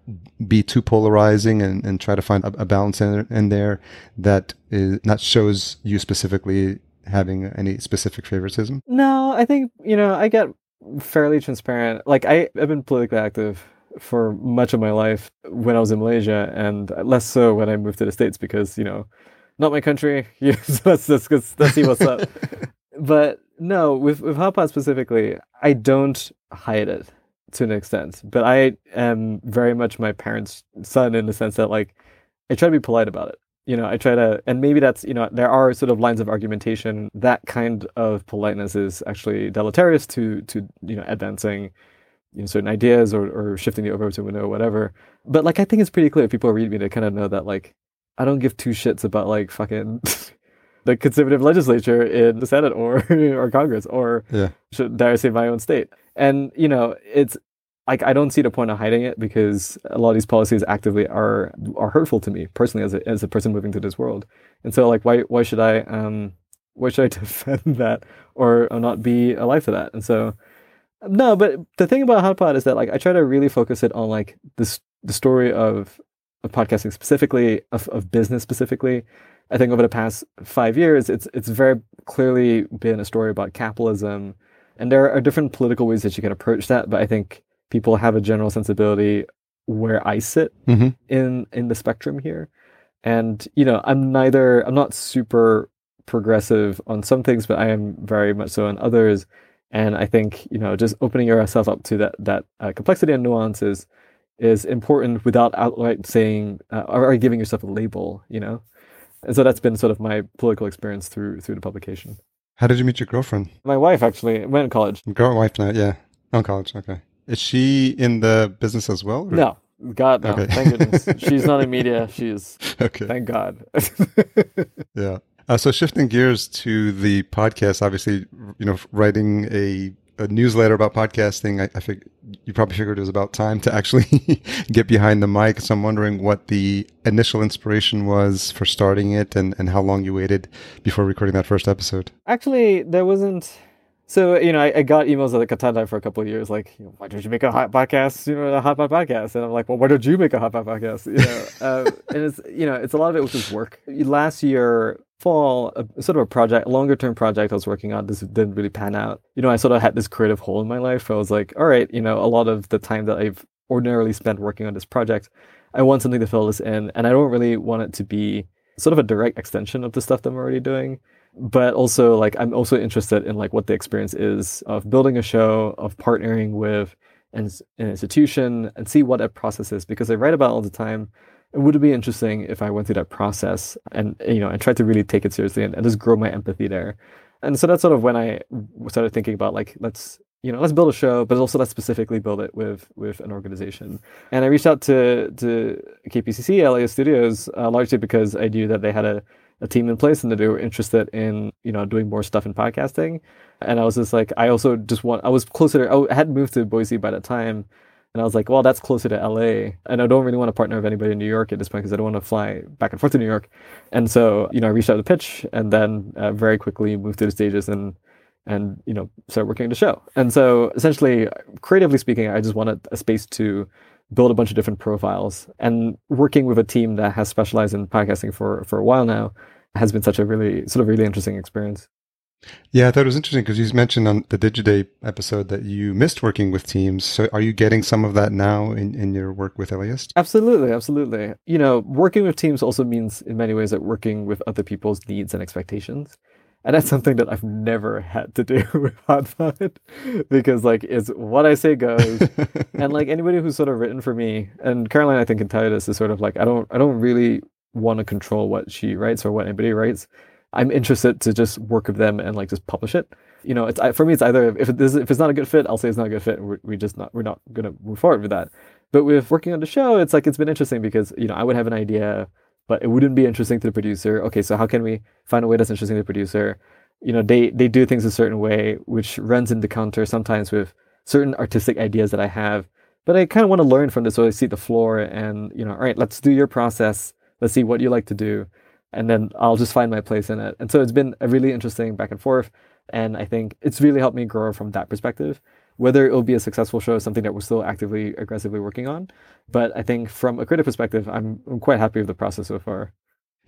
be too polarizing and, and try to find a, a balance in, in there that is not shows you specifically having any specific favoritism? No, I think you know I get fairly transparent. Like I, I've been politically active for much of my life when I was in Malaysia, and less so when I moved to the states because you know, not my country. [laughs] Yeah, so let's let's let's, let's see what's up. [laughs] but no, with with Hot Pod specifically, I don't hide it to an extent, but I am very much my parents' son in the sense that like I try to be polite about it you know, I try to, and maybe that's, you know, there are sort of lines of argumentation. That kind of politeness is actually deleterious to, to you know, advancing, you know, certain ideas or, or shifting the overton window or whatever. But like, I think it's pretty clear. If people read me, they kind of know that like, I don't give two shits about like fucking [laughs] the conservative legislature in the Senate or [laughs] or Congress or Yeah. should dare I say my own state. And you know, it's like I don't see the point of hiding it because a lot of these policies actively are are hurtful to me personally as a as a person moving to this world. And so like why why should I um why should I [laughs] defend that or, or not be alive to that? And so no, but the thing about Hot Pod is that like I try to really focus it on like this the story of, of podcasting specifically, of, of business specifically. I think over the past five years, it's it's very clearly been a story about capitalism, and there are different political ways that you can approach that. But I think people have a general sensibility where I sit Mm-hmm. in in the spectrum here, and you know I'm neither I'm not super progressive on some things, but I am very much so on others. And I think you know just opening yourself up to that that uh, complexity and nuances is important without outright saying uh, or, giving yourself a label. You know, and so that's been sort of my political experience through through the publication. How did you meet your girlfriend? My wife actually went to college. Girl, wife now, yeah. On college, okay. Is she in the business as well? or- No, God no. Okay. Thank goodness [laughs] she's not in media. She's Okay. thank God. [laughs] Yeah. Uh, so shifting gears to the podcast, obviously, you know, writing a, a newsletter about podcasting, I, I think you probably figured it was about time to actually [laughs] get behind the mic. So I'm wondering what the initial inspiration was for starting it and, and how long you waited before recording that first episode. Actually, there wasn't So you know, I, I got emails at the time for a couple of years, like, you know, why don't you make a hot podcast? You know, a Hot Pod podcast, and I'm like, well, why don't you make a Hot Pod podcast? You know, uh, and it's you know, it's a lot of it was just work. Last year, fall, a, sort of a project, longer term project I was working on, this didn't really pan out. You know, I sort of had this creative hole in my life. I was like, all right, you know, a lot of the time that I've ordinarily spent working on this project, I want something to fill this in, and I don't really want it to be sort of a direct extension of the stuff that I'm already doing but also like i'm also interested in like what the experience is of building a show of partnering with an, an institution and see what that process is because i write about all the time it would be interesting if i went through that process and you know and tried to really take it seriously and, and just grow my empathy there. And so that's sort of when i started thinking about like let's you know let's build a show but also let's specifically build it with with an organization. And i reached out to to kpcc la studios uh, largely because i knew that they had a a team in place and that they were interested in you know doing more stuff in podcasting. And i was just like i also just want i was closer to, i had moved to boise by that time and i was like well that's closer to la and i don't really want to partner with anybody in new york at this point because i don't want to fly back and forth to new york and so you know i reached out to pitch and then uh, very quickly moved to the stages and and you know start working on the show and so essentially creatively speaking i just wanted a space to build a bunch of different profiles. And working with a team that has specialized in podcasting for for a while now has been such a really sort of really interesting experience. Yeah, I thought it was interesting because you mentioned on the Digiday episode that you missed working with teams. So are you getting some of that now in, in your work with LAist? Absolutely, absolutely. You know, working with teams also means in many ways that working with other people's needs and expectations and that's something that I've never had to do [laughs] with Hot Pod because like it's what I say goes. [laughs] and like anybody who's sort of written for me, and Caroline I think can tell you this is sort of like I don't I don't really want to control what she writes or what anybody writes. I'm interested to just work with them and like just publish it. You know, it's for me. It's either if it is, if it's not a good fit, I'll say it's not a good fit, we're, we just not we're not gonna move forward with that. But with working on the show, it's like it's been interesting because you know I would have an idea but it wouldn't be interesting to the producer. Okay, so how can we find a way that's interesting to the producer? You know, they they do things a certain way, which runs into counter sometimes with certain artistic ideas that I have. But I kind of want to learn from this, so I see the floor, and you know, all right, let's do your process. Let's see what you like to do, and then I'll just find my place in it. And so it's been a really interesting back and forth, and I think it's really helped me grow from that perspective whether it will be a successful show is something that we're still actively, aggressively working on. But I think from a creative perspective, I'm, I'm quite happy with the process so far.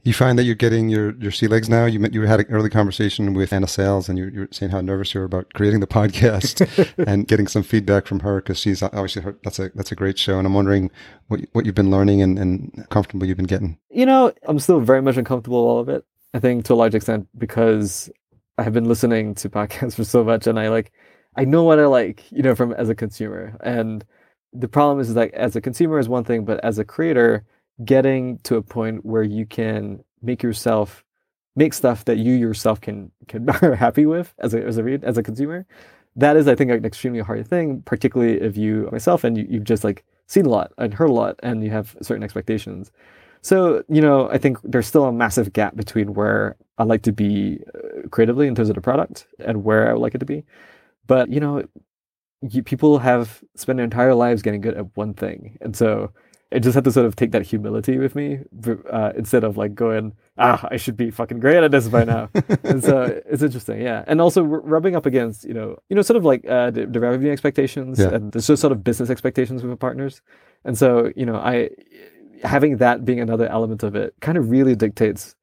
You find that you're getting your, your sea legs now. You met, you had an early conversation with Anna Sale, and you, you were saying how nervous you were about creating the podcast [laughs] and getting some feedback from her because she's obviously her, that's a that's a great show. And I'm wondering what what you've been learning and, and comfortable you've been getting. You know, I'm still very much uncomfortable with all of it. I think to a large extent because I have been listening to podcasts [laughs] for so much, and I like I know what I like, you know, from as a consumer. And the problem is like as a consumer is one thing, but as a creator, getting to a point where you can make yourself make stuff that you yourself can can [laughs] are happy with as a as a read as a consumer. That is, I think, an extremely hard thing, particularly if you myself and you, you've just like seen a lot and heard a lot and you have certain expectations. So, you know, I think there's still a massive gap between where I like to be uh, creatively in terms of the product and where I would like it to be. But you know, you, people have spent their entire lives getting good at one thing, and so I just have to sort of take that humility with me uh, instead of like going, ah, I should be fucking great at this by now. [laughs] and so it's interesting, yeah. And also rubbing up against, you know, you know, sort of like uh, the, the revenue expectations yeah. and there's just sort of business expectations with partners. And so, you know, I having that being another element of it kind of really dictates,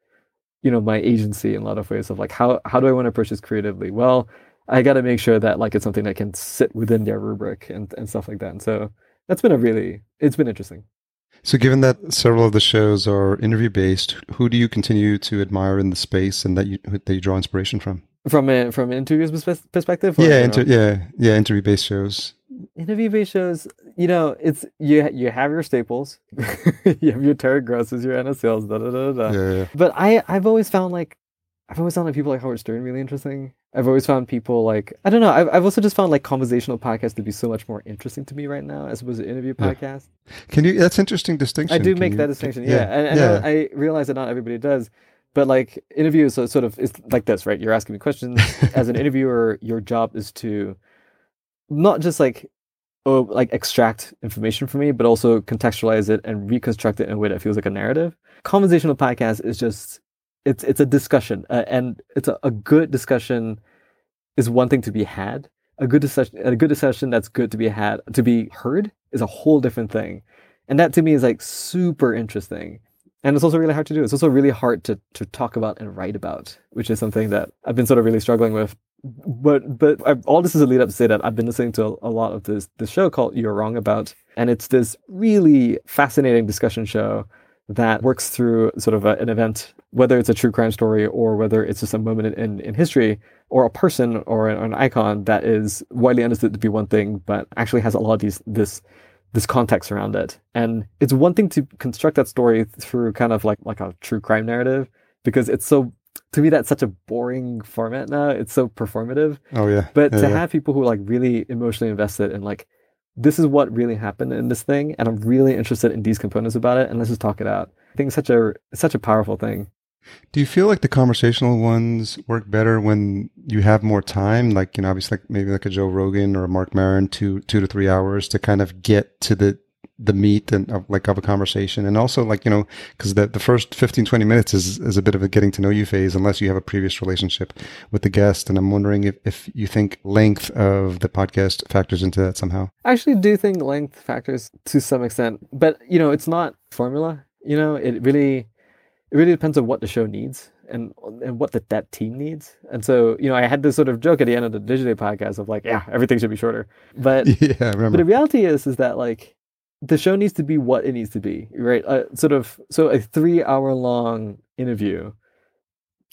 you know, my agency in a lot of ways of like how how do I want to push this creatively? Well, I got to make sure that like it's something that can sit within their rubric and, and stuff like that. And so that's been a really it's been interesting. So, given that several of the shows are interview based, who do you continue to admire in the space and that you that you draw inspiration from? From a from an interview perspective, yeah, inter- yeah, yeah, interview based shows. Interview based shows, you know, it's you you have your staples, [laughs] you have your Terry Grosses, your Anna Sales, da da da da. Yeah, yeah. But I I've always found like I've always found like people like Howard Stern really interesting. I've always found people like I don't know. I've I've also just found like conversational podcasts to be so much more interesting to me right now as opposed to interview podcasts. Yeah. Can you? That's interesting distinction. I do Can make you, that distinction. Yeah, yeah. and, and yeah. I, I, realize that not everybody does. But like interviews, so sort of it's like this, right? You're asking me questions [laughs] as an interviewer. Your job is to not just like oh like extract information from me, but also contextualize it and reconstruct it in a way that feels like a narrative. Conversational podcast is just it's it's a discussion uh, and it's a, a good discussion is one thing to be had. A good discussion, a good discussion that's good to be had, to be heard, is a whole different thing, and that to me is like super interesting. And it's also really hard to do. It's also really hard to to talk about and write about, which is something that I've been sort of really struggling with. But but I, all this is a lead up to say that I've been listening to a, a lot of this this show called You're Wrong About, and it's this really fascinating discussion show that works through sort of a, an event, whether it's a true crime story or whether it's just a moment in, in history or a person or an, an, icon that is widely understood to be one thing, but actually has a lot of these, this, this context around it. And it's one thing to construct that story through kind of like, like a true crime narrative because it's so, to me, that's such a boring format now. It's so performative. Oh yeah. But yeah, to yeah. have people who are like really emotionally invested in like, this is what really happened in this thing, and I'm really interested in these components about it, and let's just talk it out. I think it's such a such a powerful thing. Do you feel like the conversational ones work better when you have more time? Like, you know, obviously like maybe like a Joe Rogan or a Mark Maron, two two to three hours to kind of get to the the meat and of like of a conversation and also like you know because the, the first 15 20 minutes is is a bit of a getting to know you phase unless you have a previous relationship with the guest and i'm wondering if, if you think length of the podcast factors into that somehow I actually do think length factors to some extent, but you know, it's not formula. You know, it really it really depends on what the show needs and and what the, that team needs. And so, you know, I had this sort of joke at the end of the Digiday podcast of like, yeah, everything should be shorter. But [laughs] yeah I but the reality is is that like the show needs to be what it needs to be, right? Uh, sort of so a 3 hour long interview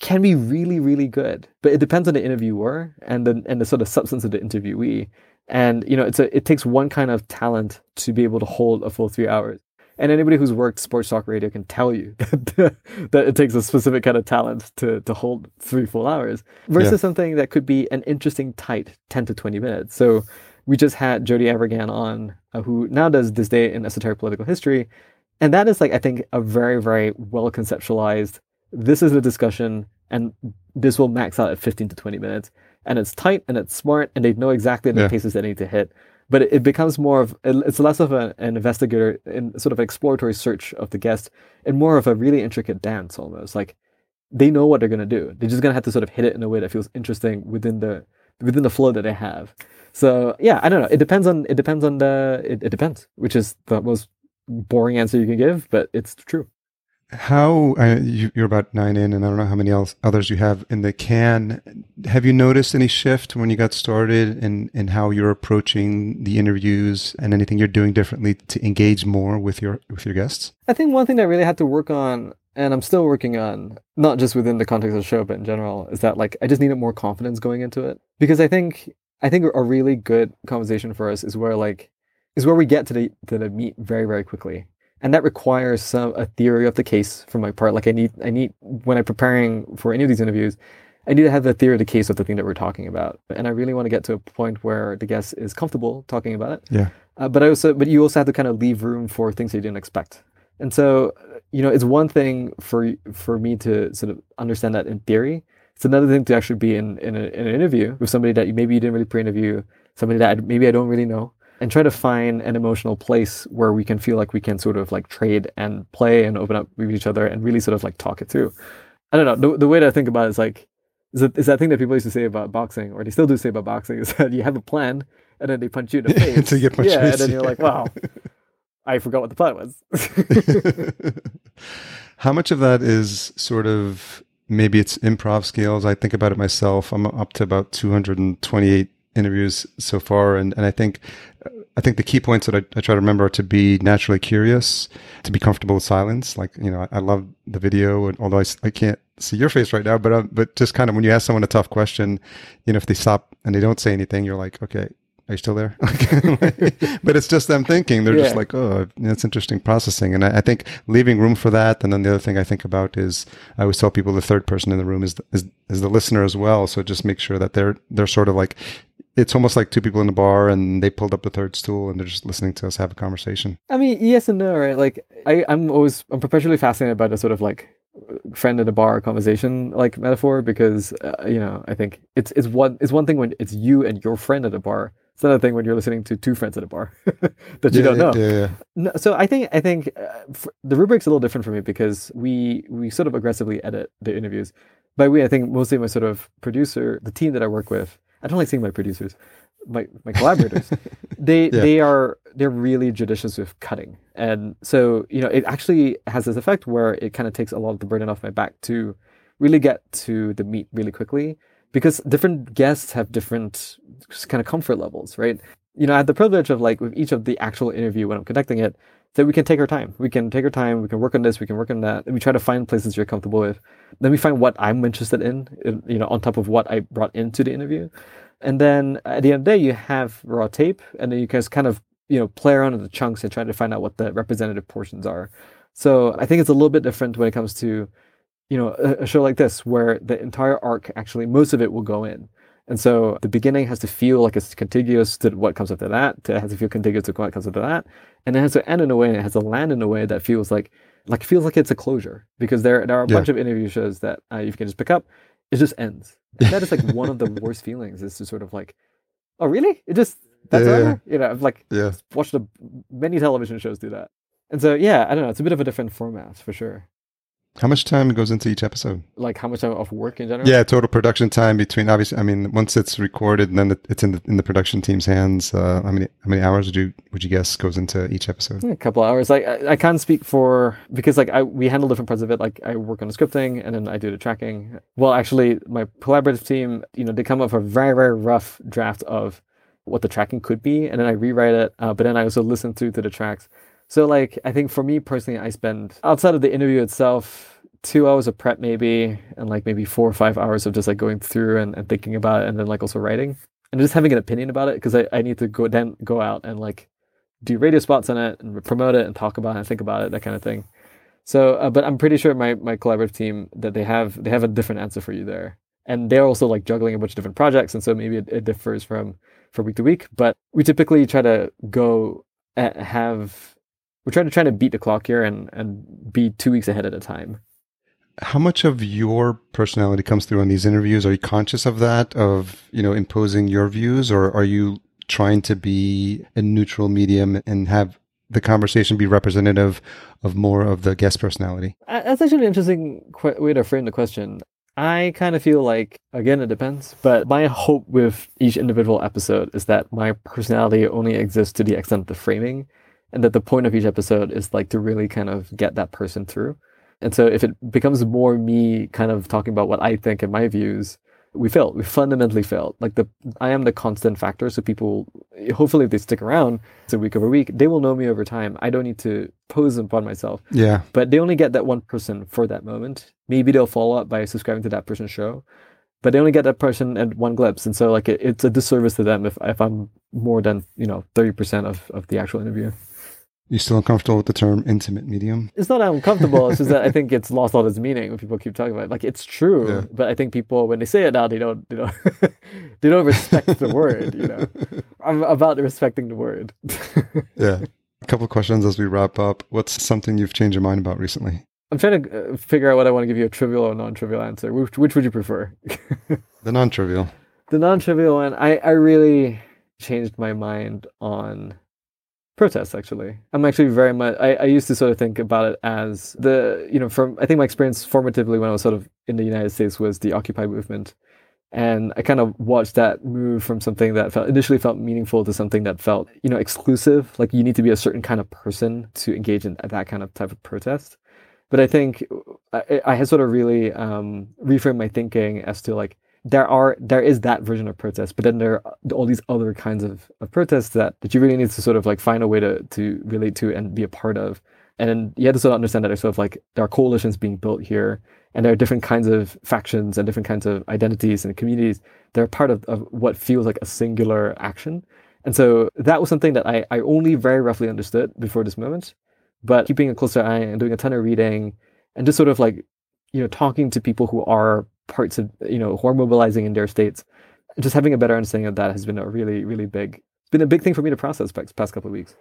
can be really really good, but it depends on the interviewer and the and the sort of substance of the interviewee. And you know, it's a it takes one kind of talent to be able to hold a full 3 hours. And anybody who's worked sports talk radio can tell you [laughs] that, that it takes a specific kind of talent to, to hold three full hours versus Yeah. something that could be an interesting, tight 10 to 20 minutes. So we just had Jody Avirgan on, uh, who now does This Day in Esoteric Political History. And that is like, I think, a very, very well conceptualized, this is the discussion, and this will max out at 15 to 20 minutes. And it's tight and it's smart, and they know exactly the Yeah. paces they need to hit but it, it becomes more of it's less of a, an investigator in sort of exploratory search of the guest and more of a really intricate dance almost like they know what they're going to do they're just going to have to sort of hit it in a way that feels interesting within the within the flow that they have so yeah i don't know it depends on it depends on the it, it depends which is the most boring answer you can give but it's true How uh, you, you're about nine in, and I don't know how many else others you have in the can. Have you noticed any shift when you got started in in how you're approaching the interviews and anything you're doing differently to engage more with your with your guests? I think one thing that I really had to work on, and I'm still working on, not just within the context of the show, but in general, is that like I just needed more confidence going into it. Because I think I think a really good conversation for us is where like is where we get to the to the meat very, very quickly. And that requires some a theory of the case from my part. Like I need I need when I'm preparing for any of these interviews, I need to have the theory of the case of the thing that we're talking about. And I really want to get to a point where the guest is comfortable talking about it. Yeah. Uh, but I also, but you also have to kind of leave room for things you didn't expect. And so, you know, it's one thing for for me to sort of understand that in theory. It's another thing to actually be in in, a, in an interview with somebody that you, maybe you didn't really pre-interview, somebody that I, maybe I don't really know, and try to find an emotional place where we can feel like we can sort of like trade and play and open up with each other and really sort of like talk it through. I don't know. The, the way that I think about it is like is that, is that thing that people used to say about boxing, or they still do say about boxing, is [laughs] that you have a plan and then they punch you in the face. [laughs] Until you get punched yeah, and then you're like, wow, I forgot what the plan was. [laughs] How much of that is sort of maybe it's improv skills? I think about it myself. I'm up to about 228 interviews so far, and, and I think I think the key points that I, I try to remember are to be naturally curious, to be comfortable with silence. Like you know, I, I love the video, and although I, I can't see your face right now, but uh, but just kind of when you ask someone a tough question, you know, if they stop and they don't say anything, you're like, okay. Are you still there? [laughs] but it's just them thinking. They're just like, oh, that's interesting processing. And I, I think leaving room for that. And then the other thing I think about is I always tell people the third person in the room is the, is, is the listener as well. So just make sure that they're they're sort of like it's almost like two people in a bar and they pulled up the third stool and they're just listening to us have a conversation. I mean, yes and no, right? Like, I, I'm always, I'm perpetually fascinated by the sort of like friend at a bar conversation like metaphor because uh, you know I think it's it's one it's one thing when it's you and your friend at a bar. It's another thing when you're listening to two friends at a bar [laughs] that you don't know. Yeah, yeah. No, so I think I think uh, f the rubric's a little different for me because we we sort of aggressively edit the interviews. By we, I think mostly my sort of producer, the team that I work with, I don't like seeing my producers, my my collaborators. [laughs] they Yeah. they are they're really judicious with cutting, and so you know it actually has this effect where it kind of takes a lot of the burden off my back to really get to the meat really quickly because different guests have different kind of comfort levels, right? You know, I had the privilege of like with each of the actual interview when I'm conducting it, that we can take our time. We can take our time. We can work on this. We can work on that. And we try to find places you're comfortable with. Then we find what I'm interested in, you know, on top of what I brought into the interview. And then uh, at the end of the day, you have raw tape, and then you just kind of, you know, play around with the chunks and try to find out what the representative portions are. So I think it's a little bit different when it comes to, you know, a, a show like this where the entire arc actually most of it will go in. And so the beginning has to feel like it's contiguous to what comes after that. It has to feel contiguous to what comes after that, and it has to end in a way, and it has to land in a way that feels like like feels like it's a closure. Because there there are a Yeah. bunch of interview shows that uh, you can just pick up, it just ends. And that is like one of the [laughs] worst feelings. Is to sort of like, oh really? It just that's Yeah. over. You know, I've like Yeah. watched a, many television shows do that. And so yeah, I don't know. It's a bit of a different format for sure. How much time goes into each episode? Like how much time of work in general. Yeah, total production time between obviously. I mean, once it's recorded and then it's in the in the production team's hands. Uh, how many how many hours would you would you guess goes into each episode? a couple hours. Like I, I can't speak for because like I we handle different parts of it. Like I work on the scripting and then I do the tracking. Well, actually, my collaborative team, you know, they come up with a very very rough draft of what the tracking could be, and then I rewrite it. Uh, but then I also listen through to the tracks. So like I think for me personally, I spend outside of the interview itself. Two hours of prep maybe, and like maybe four or five hours of just like going through and, and thinking about it, and then like also writing and just having an opinion about it because I, I need to go then go out and like do radio spots on it and promote it and talk about it and think about it that kind of thing so uh, but i'm pretty sure my, my collaborative team that they have they have a different answer for you there and they're also like juggling a bunch of different projects and so maybe it, it differs from from week to week but we typically try to go and have we're trying to try to beat the clock here and and be two weeks ahead at a time How much of your personality comes through on these interviews? Are you conscious of that, of you know imposing your views, or are you trying to be a neutral medium and have the conversation be representative of more of the guest personality? Uh, That's actually an interesting qu- way to frame the question. I kind of feel like, again, it depends, but my hope with each individual episode is that my personality only exists to the extent of the framing, and that the point of each episode is like to really kind of get that person through. And so if it becomes more me kind of talking about what I think and my views, we failed. We fundamentally failed. Like the I am the constant factor, so people hopefully if they stick around, it's a week over week, they will know me over time. I don't need to pose upon myself Yeah, but they only get that one person for that moment. Maybe they'll follow up by subscribing to that person's show, but they only get that person at one glimpse, and so like it, it's a disservice to them if if I'm more than you know thirty percent of of the actual interview. You still uncomfortable with the term intimate medium? It's not uncomfortable. it's just that I [laughs] think it's lost all its meaning when people keep talking about it. Like it's true, Yeah. but I think people when they say it now, they don't they don't [laughs] they don't respect the word. You know, [laughs] I'm about respecting the word. Yeah. A couple questions as we wrap up. What's something you've changed your mind about recently? I'm trying to uh, figure out what I want to give you a trivial or non-trivial answer. Which, which would you prefer? The non-trivial. The non-trivial one, I, I really changed my mind on protests actually. I'm actually very much I, I used to sort of think about it as the you know, from I think my experience formatively when I was sort of in the United States was the Occupy movement. And I kind of watched that move from something that felt initially felt meaningful to something that felt, you know, exclusive. Like you need to be a certain kind of person to engage in that kind of type of protest. But I think I, I had sort of really um, reframed my thinking as to like there are there is that version of protest, but then there are all these other kinds of, of protests that, that you really need to sort of like find a way to to relate to and be a part of. And you have to sort of understand that there's sort of like there are coalitions being built here, and there are different kinds of factions and different kinds of identities and communities. They're part of, of what feels like a singular action. And so that was something that I, I only very roughly understood before this moment. But keeping a closer eye and doing a ton of reading and just sort of like, you know, talking to people who are parts of, you know, who are mobilizing in their states, just having a better understanding of that has been a really, really big, it's been a big thing for me to process past, past couple of weeks.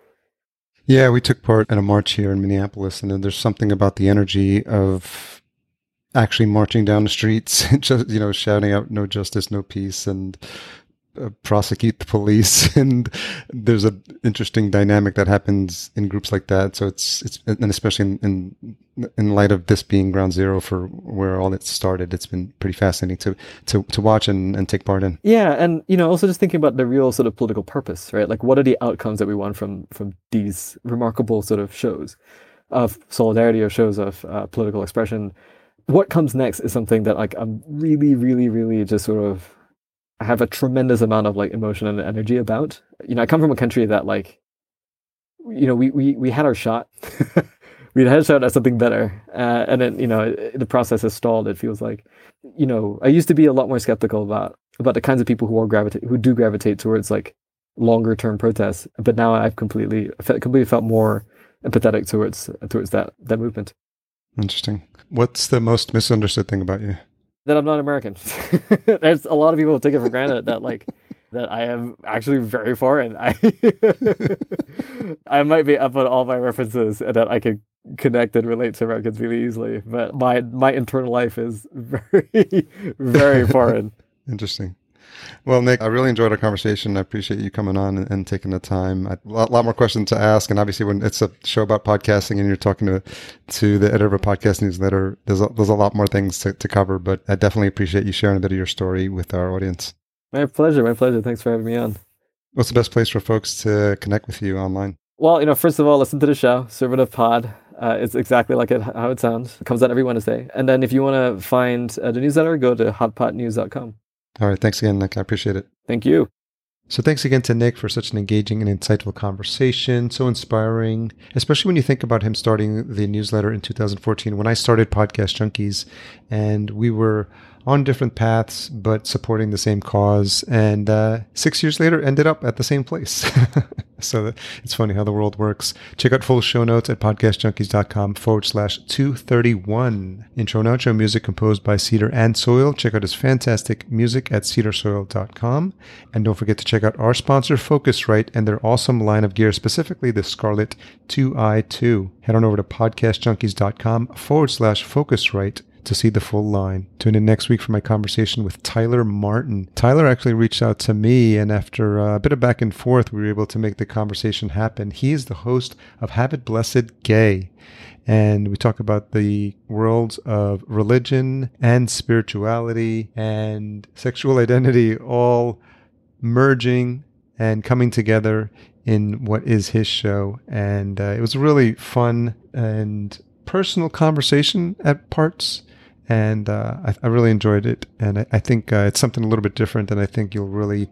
Yeah, we took part in a march here in Minneapolis, and there's something about the energy of actually marching down the streets, [laughs] just you know, shouting out "No justice, no peace," and uh, prosecute the police. [laughs] And there's a interesting dynamic that happens in groups like that. So it's it's and especially in in, in light of this being ground zero for where all it started it's been pretty fascinating to to to watch and, and take part in. Yeah and you know also just thinking about the real sort of political purpose right? Like what are the outcomes that we want from from these remarkable sort of shows of solidarity or shows of uh, political expression? What comes next is something that like i'm really really really just sort of I have a tremendous amount of like emotion and energy about. You know, I come from a country that like, you know, we we we had our shot. [laughs] we had a shot at something better, uh, and then you know the process has stalled. It feels like, you know, I used to be a lot more skeptical about about the kinds of people who are gravitate who do gravitate towards like longer term protests, but now I've completely completely felt more empathetic towards towards that that movement. Interesting. What's the most misunderstood thing about you? That I'm not American. [laughs] There's a lot of people who take it for granted that like [laughs] that I am actually very foreign. I [laughs] I might be up on all my references and that I can connect and relate to Americans really easily, but my my internal life is very very foreign. Interesting. Well, Nick, I really enjoyed our conversation. I appreciate you coming on and, and taking the time. A lot, lot, more questions to ask, and obviously, when it's a show about podcasting and you're talking to to the editor of a podcast newsletter, there's a, there's a lot more things to, to cover. But I definitely appreciate you sharing a bit of your story with our audience. My pleasure. My pleasure. Thanks for having me on. What's the best place for folks to connect with you online? Well, you know, first of all, listen to the show, Servant of Pod. Uh, it's exactly like it how it sounds. It comes out every Wednesday. And then if you want to find uh, the newsletter, go to hotpodnews.com. All right. Thanks again, Nick. I appreciate it. Thank you. So thanks again to Nick for such an engaging and insightful conversation. So inspiring, especially when you think about him starting the newsletter in 2014 when I started Podcast Junkies and we were on different paths, but supporting the same cause. And uh, six years later, ended up at the same place. [laughs] so it's funny how the world works. Check out full show notes at podcastjunkies.com forward slash 231. Intro and outro music composed by Cedar and Soil. Check out his fantastic music at cedarsoil.com. And don't forget to check out our sponsor, Focusrite, and their awesome line of gear, specifically the Scarlett 2i2. Head on over to podcastjunkies.com forward slash Focusrite to see the full line. Tune in next week for my conversation with Tyler Martin. Tyler actually reached out to me, and after uh, a bit of back and forth, we were able to make the conversation happen. He is the host of Have It Blessed Gay. And we talk about the worlds of religion and spirituality and sexual identity all merging and coming together in what is his show. And uh, it was a really fun and personal conversation at parts and uh, I, I, really enjoyed it. And I, I think uh, it's something a little bit different, and I think you'll really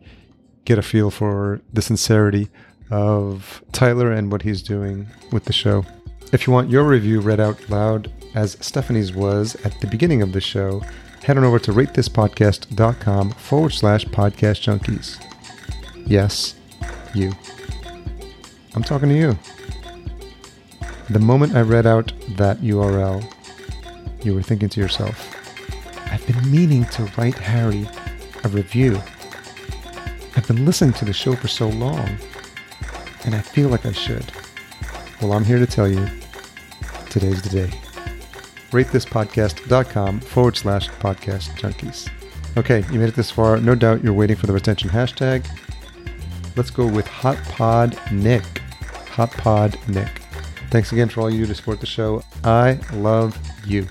get a feel for the sincerity of Tyler and what he's doing with the show. If you want your review read out loud, as Stephanie's was at the beginning of the show, head on over to ratethispodcast.com forward slash podcast junkies. Yes, you. I'm talking to you. The moment I read out that URL, you were thinking to yourself, I've been meaning to write Harry a review. I've been listening to the show for so long, and I feel like I should. Well, I'm here to tell you today's the day. RateThisPodcast.com forward slash podcast junkies. Okay, you made it this far. No doubt you're waiting for the retention hashtag. Let's go with Hot Pod Nick. Hot Pod Nick. Thanks again for all you do to support the show. I love you.